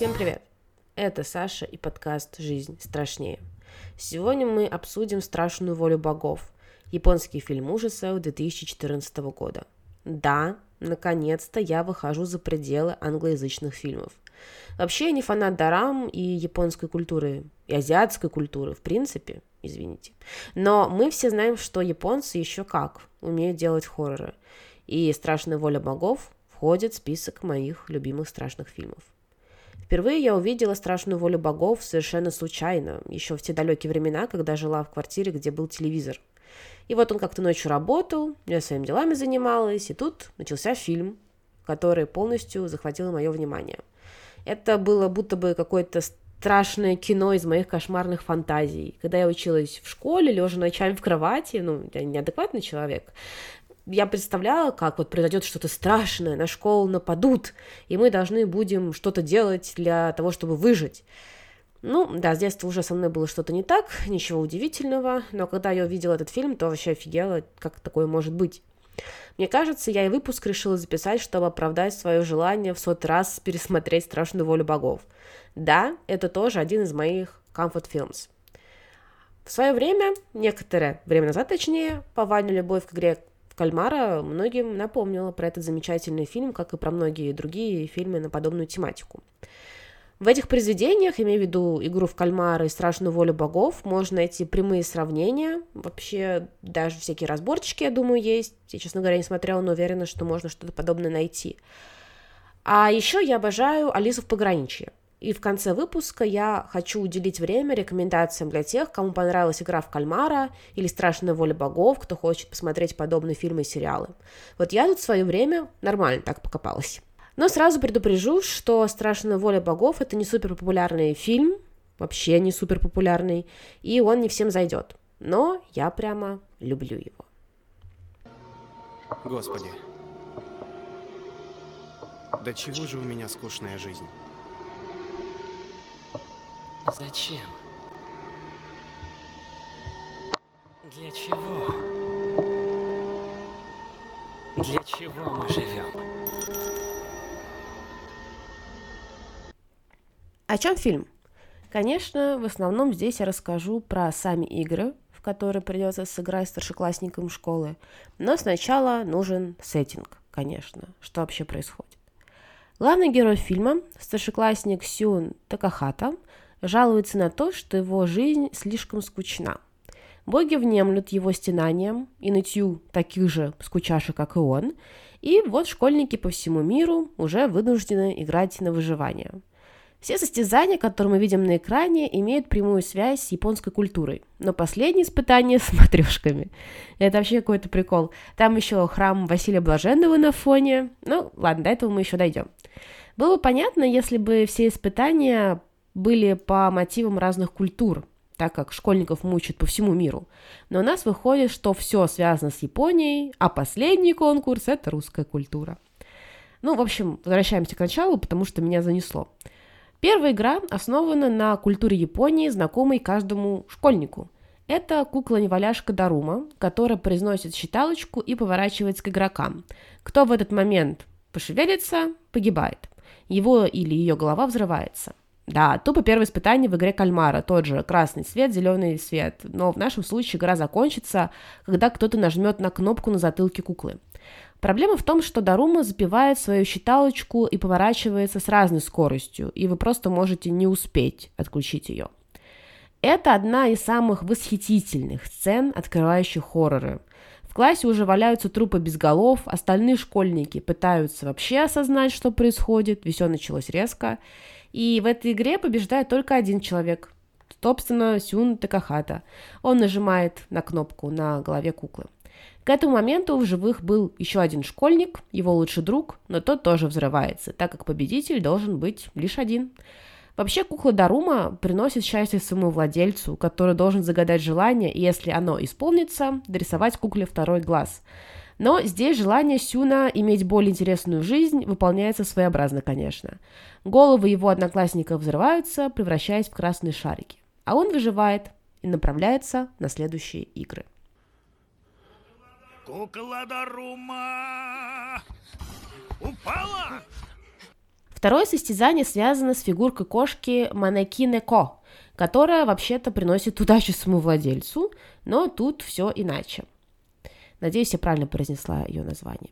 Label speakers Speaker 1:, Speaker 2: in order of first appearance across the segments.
Speaker 1: Всем привет! Это Саша и подкаст «Жизнь страшнее». Сегодня мы обсудим «Страшную волю богов», японский фильм ужасов 2014 года. Да, наконец-то я выхожу за пределы англоязычных фильмов. Вообще я не фанат дарам и японской культуры, и азиатской культуры, в принципе, извините. Но мы все знаем, что японцы еще как умеют делать хорроры. И «Страшная воля богов» входит в список моих любимых страшных фильмов. Впервые я увидела «Страшную волю богов» совершенно случайно, еще в те далекие времена, когда жила в квартире, где был телевизор. И вот он как-то ночью работал, я своими делами занималась, и тут начался фильм, который полностью захватил мое внимание. Это было будто бы какое-то страшное кино из моих кошмарных фантазий. Когда я училась в школе, лежа ночами в кровати, ну, я неадекватный человек, я представляла, как вот произойдет что-то страшное, на школу нападут, и мы должны будем что-то делать для того, чтобы выжить. Ну, да, с детства уже со мной было что-то не так, ничего удивительного, но когда я увидела этот фильм, то вообще офигела, как такое может быть. Мне кажется, я и выпуск решила записать, чтобы оправдать свое желание в сот раз пересмотреть «Страшную волю богов». Да, это тоже один из моих comfort films. В свое время, некоторое время назад точнее, повальная любовь к игре кальмара многим напомнила про этот замечательный фильм, как и про многие другие фильмы на подобную тематику. В этих произведениях, имею в виду «Игру в кальмара» и «Страшную волю богов», можно найти прямые сравнения, вообще даже всякие разборчики, я думаю, есть. Я, честно говоря, не смотрела, но уверена, что можно что-то подобное найти. А еще я обожаю «Алису в пограничье». И в конце выпуска я хочу уделить время рекомендациям для тех, кому понравилась игра в кальмара или страшная воля богов, кто хочет посмотреть подобные фильмы и сериалы. Вот я тут в свое время нормально так покопалась. Но сразу предупрежу, что «Страшная воля богов» — это не супер популярный фильм, вообще не супер популярный, и он не всем зайдет. Но я прямо люблю его.
Speaker 2: Господи, да чего же у меня скучная жизнь?
Speaker 3: Зачем? Для чего? Для чего мы живем?
Speaker 1: О чем фильм? Конечно, в основном здесь я расскажу про сами игры, в которые придется сыграть старшеклассникам школы, но сначала нужен сеттинг, конечно, что вообще происходит. Главный герой фильма, старшеклассник Сюн Такахата, жалуется на то, что его жизнь слишком скучна. Боги внемлют его стенаниям и нытью таких же скучашек, как и он, и вот школьники по всему миру уже вынуждены играть на выживание. Все состязания, которые мы видим на экране, имеют прямую связь с японской культурой. Но последнее испытание с матрешками. Это вообще какой-то прикол. Там еще храм Василия Блаженного на фоне. Ну, ладно, до этого мы еще дойдем. Было бы понятно, если бы все испытания были по мотивам разных культур, так как школьников мучают по всему миру. Но у нас выходит, что все связано с Японией, а последний конкурс – это русская культура. Ну, в общем, возвращаемся к началу, потому что меня занесло. Первая игра основана на культуре Японии, знакомой каждому школьнику. Это кукла-неваляшка Дарума, которая произносит считалочку и поворачивается к игрокам. Кто в этот момент пошевелится, погибает. Его или ее голова взрывается. Да, тупо первое испытание в игре кальмара, тот же красный свет, зеленый свет, но в нашем случае игра закончится, когда кто-то нажмет на кнопку на затылке куклы. Проблема в том, что Дарума запивает свою считалочку и поворачивается с разной скоростью, и вы просто можете не успеть отключить ее. Это одна из самых восхитительных сцен, открывающих хорроры. В классе уже валяются трупы без голов, остальные школьники пытаются вообще осознать, что происходит, все началось резко, и в этой игре побеждает только один человек. Собственно, Сюн Такахата. Он нажимает на кнопку на голове куклы. К этому моменту в живых был еще один школьник, его лучший друг, но тот тоже взрывается, так как победитель должен быть лишь один. Вообще кукла Дарума приносит счастье своему владельцу, который должен загадать желание, и если оно исполнится, дорисовать кукле второй глаз – но здесь желание Сюна иметь более интересную жизнь выполняется своеобразно, конечно. Головы его одноклассников взрываются, превращаясь в красные шарики. А он выживает и направляется на следующие игры.
Speaker 4: Кукла Дарума упала!
Speaker 1: Второе состязание связано с фигуркой кошки Манекинеко, которая вообще-то приносит удачу своему владельцу, но тут все иначе. Надеюсь, я правильно произнесла ее название.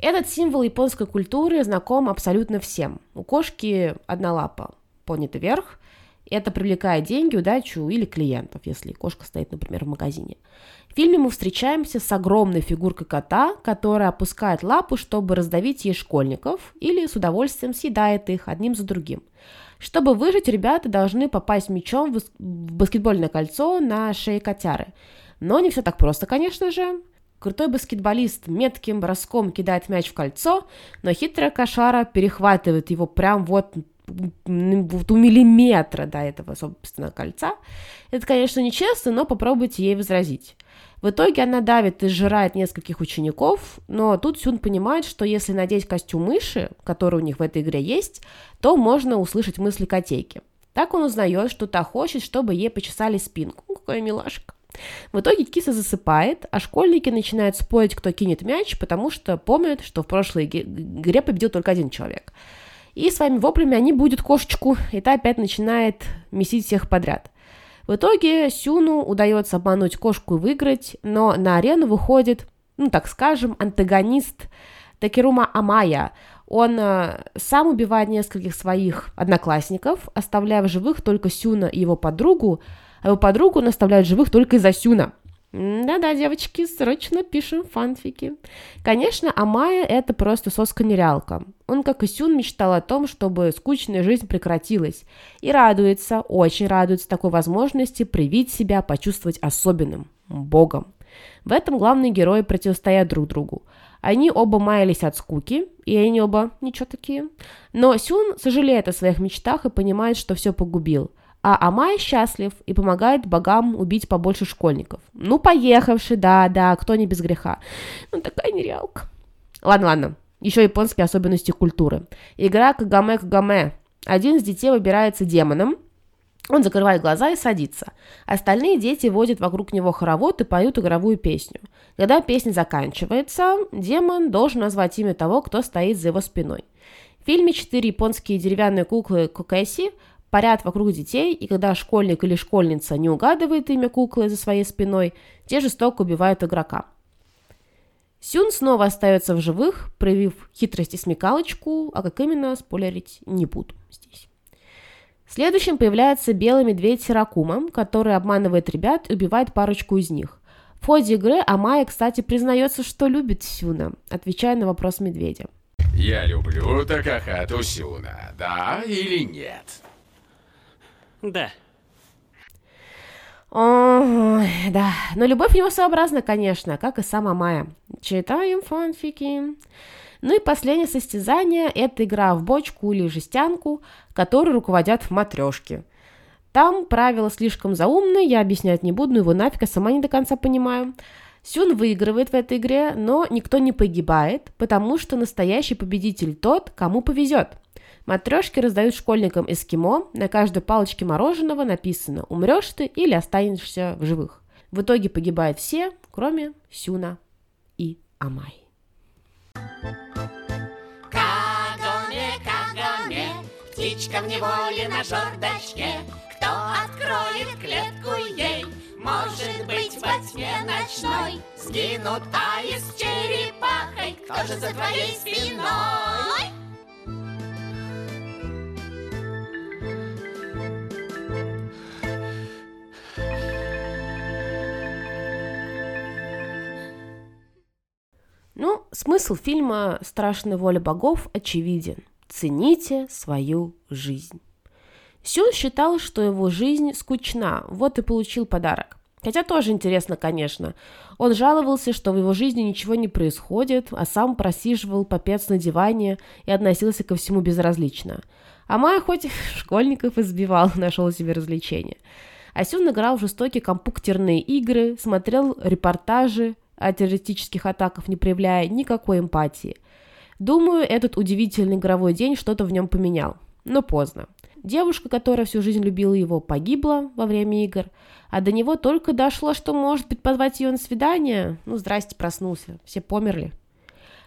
Speaker 1: Этот символ японской культуры знаком абсолютно всем. У кошки одна лапа поднята вверх, это привлекает деньги, удачу или клиентов, если кошка стоит, например, в магазине. В фильме мы встречаемся с огромной фигуркой кота, которая опускает лапу, чтобы раздавить ей школьников, или с удовольствием съедает их одним за другим. Чтобы выжить, ребята должны попасть мячом в баскетбольное кольцо на шее котяры. Но не все так просто, конечно же. Крутой баскетболист метким броском кидает мяч в кольцо, но хитрая кошара перехватывает его прям вот вот у миллиметра до этого, собственно, кольца. Это, конечно, нечестно, но попробуйте ей возразить. В итоге она давит и сжирает нескольких учеников, но тут Сюн понимает, что если надеть костюм мыши, который у них в этой игре есть, то можно услышать мысли котейки. Так он узнает, что та хочет, чтобы ей почесали спинку. Какая милашка. В итоге киса засыпает, а школьники начинают спорить, кто кинет мяч, потому что помнят, что в прошлой игре победил только один человек. И своими воплями они будут кошечку, и та опять начинает месить всех подряд. В итоге Сюну удается обмануть кошку и выиграть, но на арену выходит, ну так скажем, антагонист Такирума Амая. Он э, сам убивает нескольких своих одноклассников, оставляя в живых только Сюна и его подругу, а его подругу он оставляет живых только из-за Сюна – да-да, девочки, срочно пишем фанфики. Конечно, Амая это просто соска-нереалка. Он, как и Сюн, мечтал о том, чтобы скучная жизнь прекратилась. И радуется, очень радуется такой возможности привить себя, почувствовать особенным, богом. В этом главные герои противостоят друг другу. Они оба маялись от скуки, и они оба ничего такие. Но Сюн сожалеет о своих мечтах и понимает, что все погубил – а Амай счастлив и помогает богам убить побольше школьников. Ну, поехавший, да, да, кто не без греха. Ну, такая нереалка. Ладно, ладно. Еще японские особенности культуры. Игра Кагаме-Кагаме. Один из детей выбирается демоном, он закрывает глаза и садится. Остальные дети водят вокруг него хоровод и поют игровую песню. Когда песня заканчивается, демон должен назвать имя того, кто стоит за его спиной. В фильме четыре японские деревянные куклы Кокэси парят вокруг детей, и когда школьник или школьница не угадывает имя куклы за своей спиной, те жестоко убивают игрока. Сюн снова остается в живых, проявив хитрость и смекалочку, а как именно, спойлерить не буду здесь. Следующим появляется белый медведь Сиракума, который обманывает ребят и убивает парочку из них. В ходе игры Амая, кстати, признается, что любит Сюна, отвечая на вопрос медведя.
Speaker 4: Я люблю Такахату Сюна, да или нет?
Speaker 3: Да.
Speaker 1: Ой, да. Но любовь у него своеобразна, конечно, как и сама Майя. Читаем фанфики. Ну и последнее состязание – это игра в бочку или жестянку, которой руководят в матрешке. Там правила слишком заумные, я объяснять не буду, но его нафиг я сама не до конца понимаю. Сюн выигрывает в этой игре, но никто не погибает, потому что настоящий победитель тот, кому повезет. Матрешки раздают школьникам эскимо, на каждой палочке мороженого написано «умрешь ты или останешься в живых». В итоге погибают все, кроме Сюна и Амай.
Speaker 5: Кагоне, Кагоне, птичка в неволе на жердочке, кто откроет клетку ей, может быть, во тьме ночной Сгинут аист черепахой Кто же за твоей спиной?
Speaker 1: Смысл фильма «Страшная воля богов» очевиден. Цените свою жизнь. Сюн считал, что его жизнь скучна, вот и получил подарок. Хотя тоже интересно, конечно. Он жаловался, что в его жизни ничего не происходит, а сам просиживал попец на диване и относился ко всему безразлично. А Майя хоть школьников избивал, нашел себе развлечения. Асюн играл в жестокие компьютерные игры, смотрел репортажи, о террористических атаках, не проявляя никакой эмпатии. Думаю, этот удивительный игровой день что-то в нем поменял. Но поздно. Девушка, которая всю жизнь любила его, погибла во время игр, а до него только дошло, что, может быть, позвать ее на свидание. Ну, здрасте, проснулся. Все померли.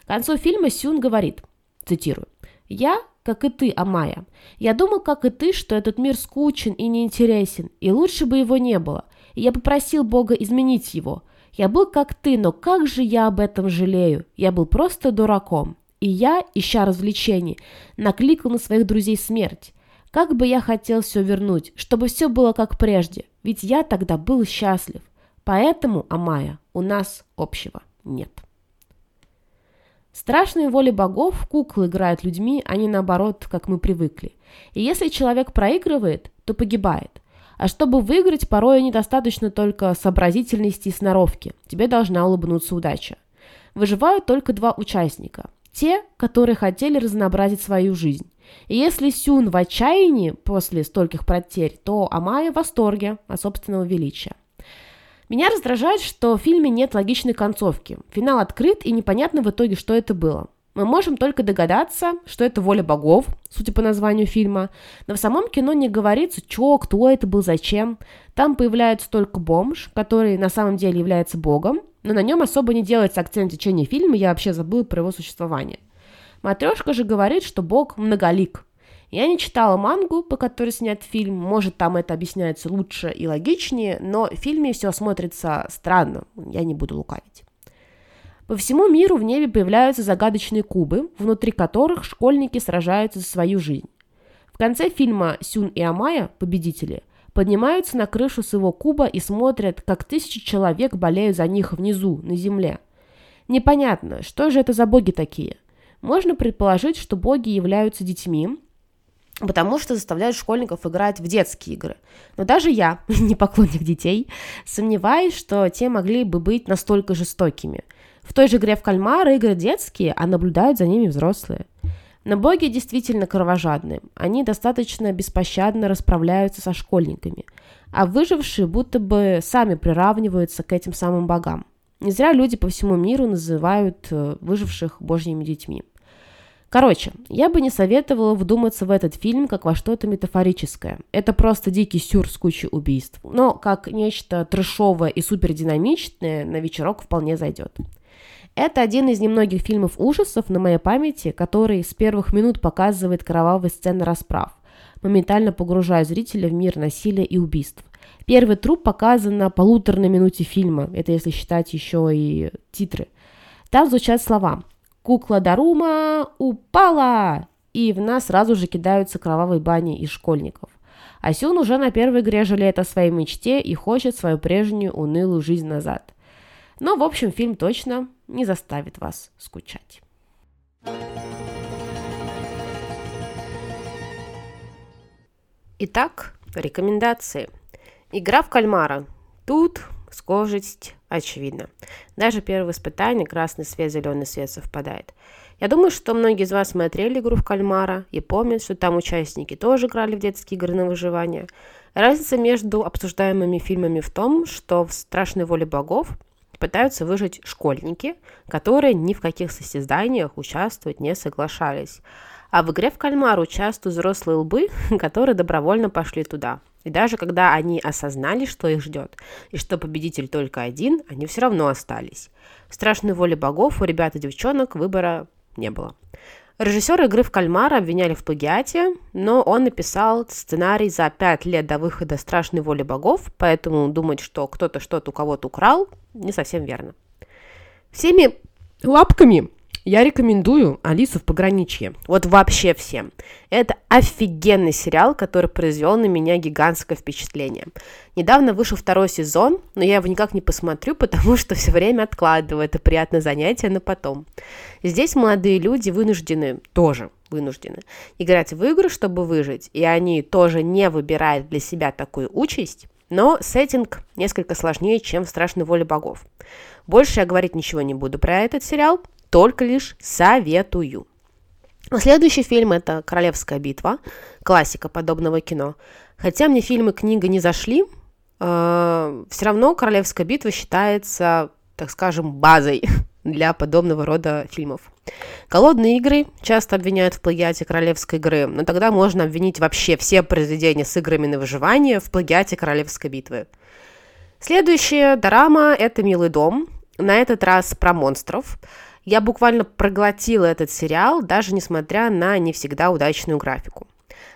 Speaker 1: К концу фильма Сюн говорит, цитирую, Я, как и ты, Амая. Я думал, как и ты, что этот мир скучен и неинтересен, и лучше бы его не было. И я попросил Бога изменить его. Я был как ты, но как же я об этом жалею? Я был просто дураком. И я, ища развлечений, накликал на своих друзей смерть. Как бы я хотел все вернуть, чтобы все было как прежде, ведь я тогда был счастлив. Поэтому, Амая, у нас общего нет. Страшные воли богов куклы играют людьми, а не наоборот, как мы привыкли. И если человек проигрывает, то погибает. А чтобы выиграть, порой недостаточно только сообразительности и сноровки. Тебе должна улыбнуться удача. Выживают только два участника. Те, которые хотели разнообразить свою жизнь. И если Сюн в отчаянии после стольких потерь, то Амая в восторге от собственного величия. Меня раздражает, что в фильме нет логичной концовки. Финал открыт, и непонятно в итоге, что это было. Мы можем только догадаться, что это воля богов, судя по названию фильма, но в самом кино не говорится, что, кто это был, зачем. Там появляется только бомж, который на самом деле является богом, но на нем особо не делается акцент в течение фильма, я вообще забыл про его существование. Матрешка же говорит, что бог многолик, я не читала мангу, по которой снят фильм, может, там это объясняется лучше и логичнее, но в фильме все смотрится странно, я не буду лукавить. По всему миру в небе появляются загадочные кубы, внутри которых школьники сражаются за свою жизнь. В конце фильма Сюн и Амая, победители, поднимаются на крышу своего куба и смотрят, как тысячи человек болеют за них внизу, на земле. Непонятно, что же это за боги такие? Можно предположить, что боги являются детьми, потому что заставляют школьников играть в детские игры. Но даже я, не поклонник детей, сомневаюсь, что те могли бы быть настолько жестокими. В той же игре в кальмары игры детские, а наблюдают за ними взрослые. Но боги действительно кровожадны. Они достаточно беспощадно расправляются со школьниками, а выжившие будто бы сами приравниваются к этим самым богам. Не зря люди по всему миру называют э, выживших божьими детьми. Короче, я бы не советовала вдуматься в этот фильм как во что-то метафорическое. Это просто дикий сюр с кучей убийств. Но как нечто трэшовое и супердинамичное на вечерок вполне зайдет. Это один из немногих фильмов ужасов на моей памяти, который с первых минут показывает кровавые сцены расправ, моментально погружая зрителя в мир насилия и убийств. Первый труп показан на полуторной минуте фильма, это если считать еще и титры. Там звучат слова Кукла Дарума упала! И в нас сразу же кидаются кровавые бани из школьников. Асюн уже на первой игре жалеет о своей мечте и хочет свою прежнюю унылую жизнь назад. Но, в общем, фильм точно не заставит вас скучать. Итак, рекомендации. Игра в кальмара. Тут Схожесть очевидна. Даже первое испытание красный свет, зеленый свет совпадает. Я думаю, что многие из вас смотрели игру в кальмара и помнят, что там участники тоже играли в детские игры на выживание. Разница между обсуждаемыми фильмами в том, что в «Страшной воле богов» пытаются выжить школьники, которые ни в каких состязаниях участвовать не соглашались. А в игре в кальмар участвуют взрослые лбы, которые добровольно пошли туда. И даже когда они осознали, что их ждет, и что победитель только один, они все равно остались. В страшной воле богов у ребят и девчонок выбора не было. Режиссер игры в кальмара обвиняли в плагиате, но он написал сценарий за пять лет до выхода «Страшной воли богов», поэтому думать, что кто-то что-то у кого-то украл, не совсем верно. Всеми лапками я рекомендую Алису в пограничье. Вот вообще всем. Это офигенный сериал, который произвел на меня гигантское впечатление. Недавно вышел второй сезон, но я его никак не посмотрю, потому что все время откладываю это приятное занятие на потом. Здесь молодые люди вынуждены, тоже вынуждены, играть в игры, чтобы выжить, и они тоже не выбирают для себя такую участь, но сеттинг несколько сложнее, чем в «Страшной воле богов». Больше я говорить ничего не буду про этот сериал, только лишь советую. Следующий фильм это «Королевская битва», классика подобного кино. Хотя мне фильмы книга не зашли, э, все равно «Королевская битва» считается, так скажем, базой для подобного рода фильмов. «Голодные игры» часто обвиняют в плагиате «Королевской игры», но тогда можно обвинить вообще все произведения с играми на выживание в плагиате «Королевской битвы». Следующая дорама – это «Милый дом», на этот раз про монстров – Я буквально проглотила этот сериал, даже несмотря на не всегда удачную графику.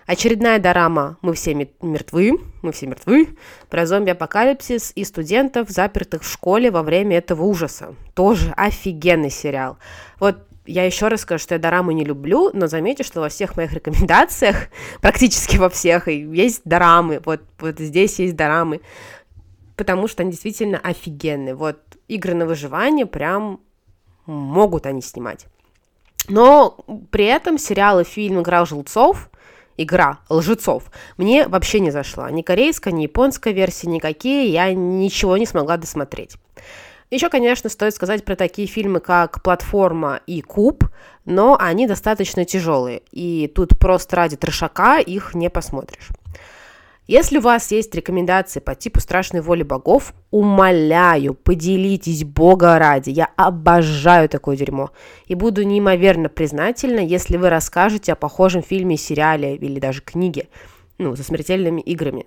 Speaker 1: Очередная дорама «Мы все мертвы», «Мы все мертвы» про зомби-апокалипсис и студентов, запертых в школе во время этого ужаса. Тоже офигенный сериал. Вот я еще раз скажу, что я дорамы не люблю, но заметьте, что во всех моих рекомендациях, практически во всех, есть дорамы. Вот, вот здесь есть дорамы, потому что они действительно офигенные. Вот игры на выживание прям могут они снимать. Но при этом сериалы, фильм «Игра лжецов» игра лжецов мне вообще не зашла. Ни корейская, ни японская версия, никакие, я ничего не смогла досмотреть. Еще, конечно, стоит сказать про такие фильмы, как «Платформа» и «Куб», но они достаточно тяжелые, и тут просто ради трешака их не посмотришь. Если у вас есть рекомендации по типу «Страшной воли богов», умоляю, поделитесь Бога ради. Я обожаю такое дерьмо. И буду неимоверно признательна, если вы расскажете о похожем фильме, сериале или даже книге, ну, со смертельными играми.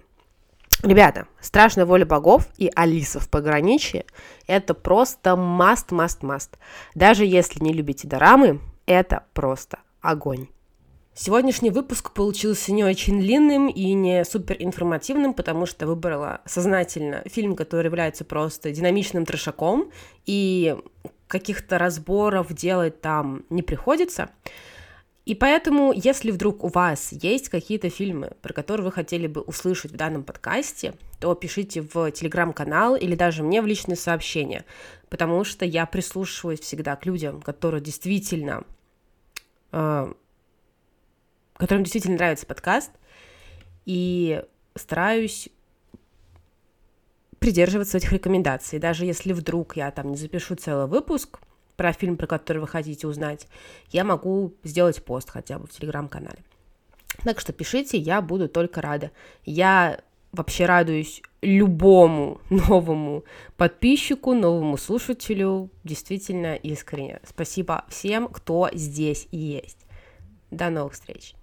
Speaker 1: Ребята, «Страшная воля богов» и «Алиса в пограничье» — это просто must-must-must. Даже если не любите дорамы, это просто огонь. Сегодняшний выпуск получился не очень длинным и не супер информативным, потому что выбрала сознательно фильм, который является просто динамичным трешаком, и каких-то разборов делать там не приходится. И поэтому, если вдруг у вас есть какие-то фильмы, про которые вы хотели бы услышать в данном подкасте, то пишите в телеграм-канал или даже мне в личные сообщения, потому что я прислушиваюсь всегда к людям, которые действительно, э, которым действительно нравится подкаст, и стараюсь придерживаться этих рекомендаций. Даже если вдруг я там не запишу целый выпуск, про фильм, про который вы хотите узнать, я могу сделать пост хотя бы в телеграм-канале. Так что пишите, я буду только рада. Я вообще радуюсь любому новому подписчику, новому слушателю, действительно искренне. Спасибо всем, кто здесь есть. До новых встреч!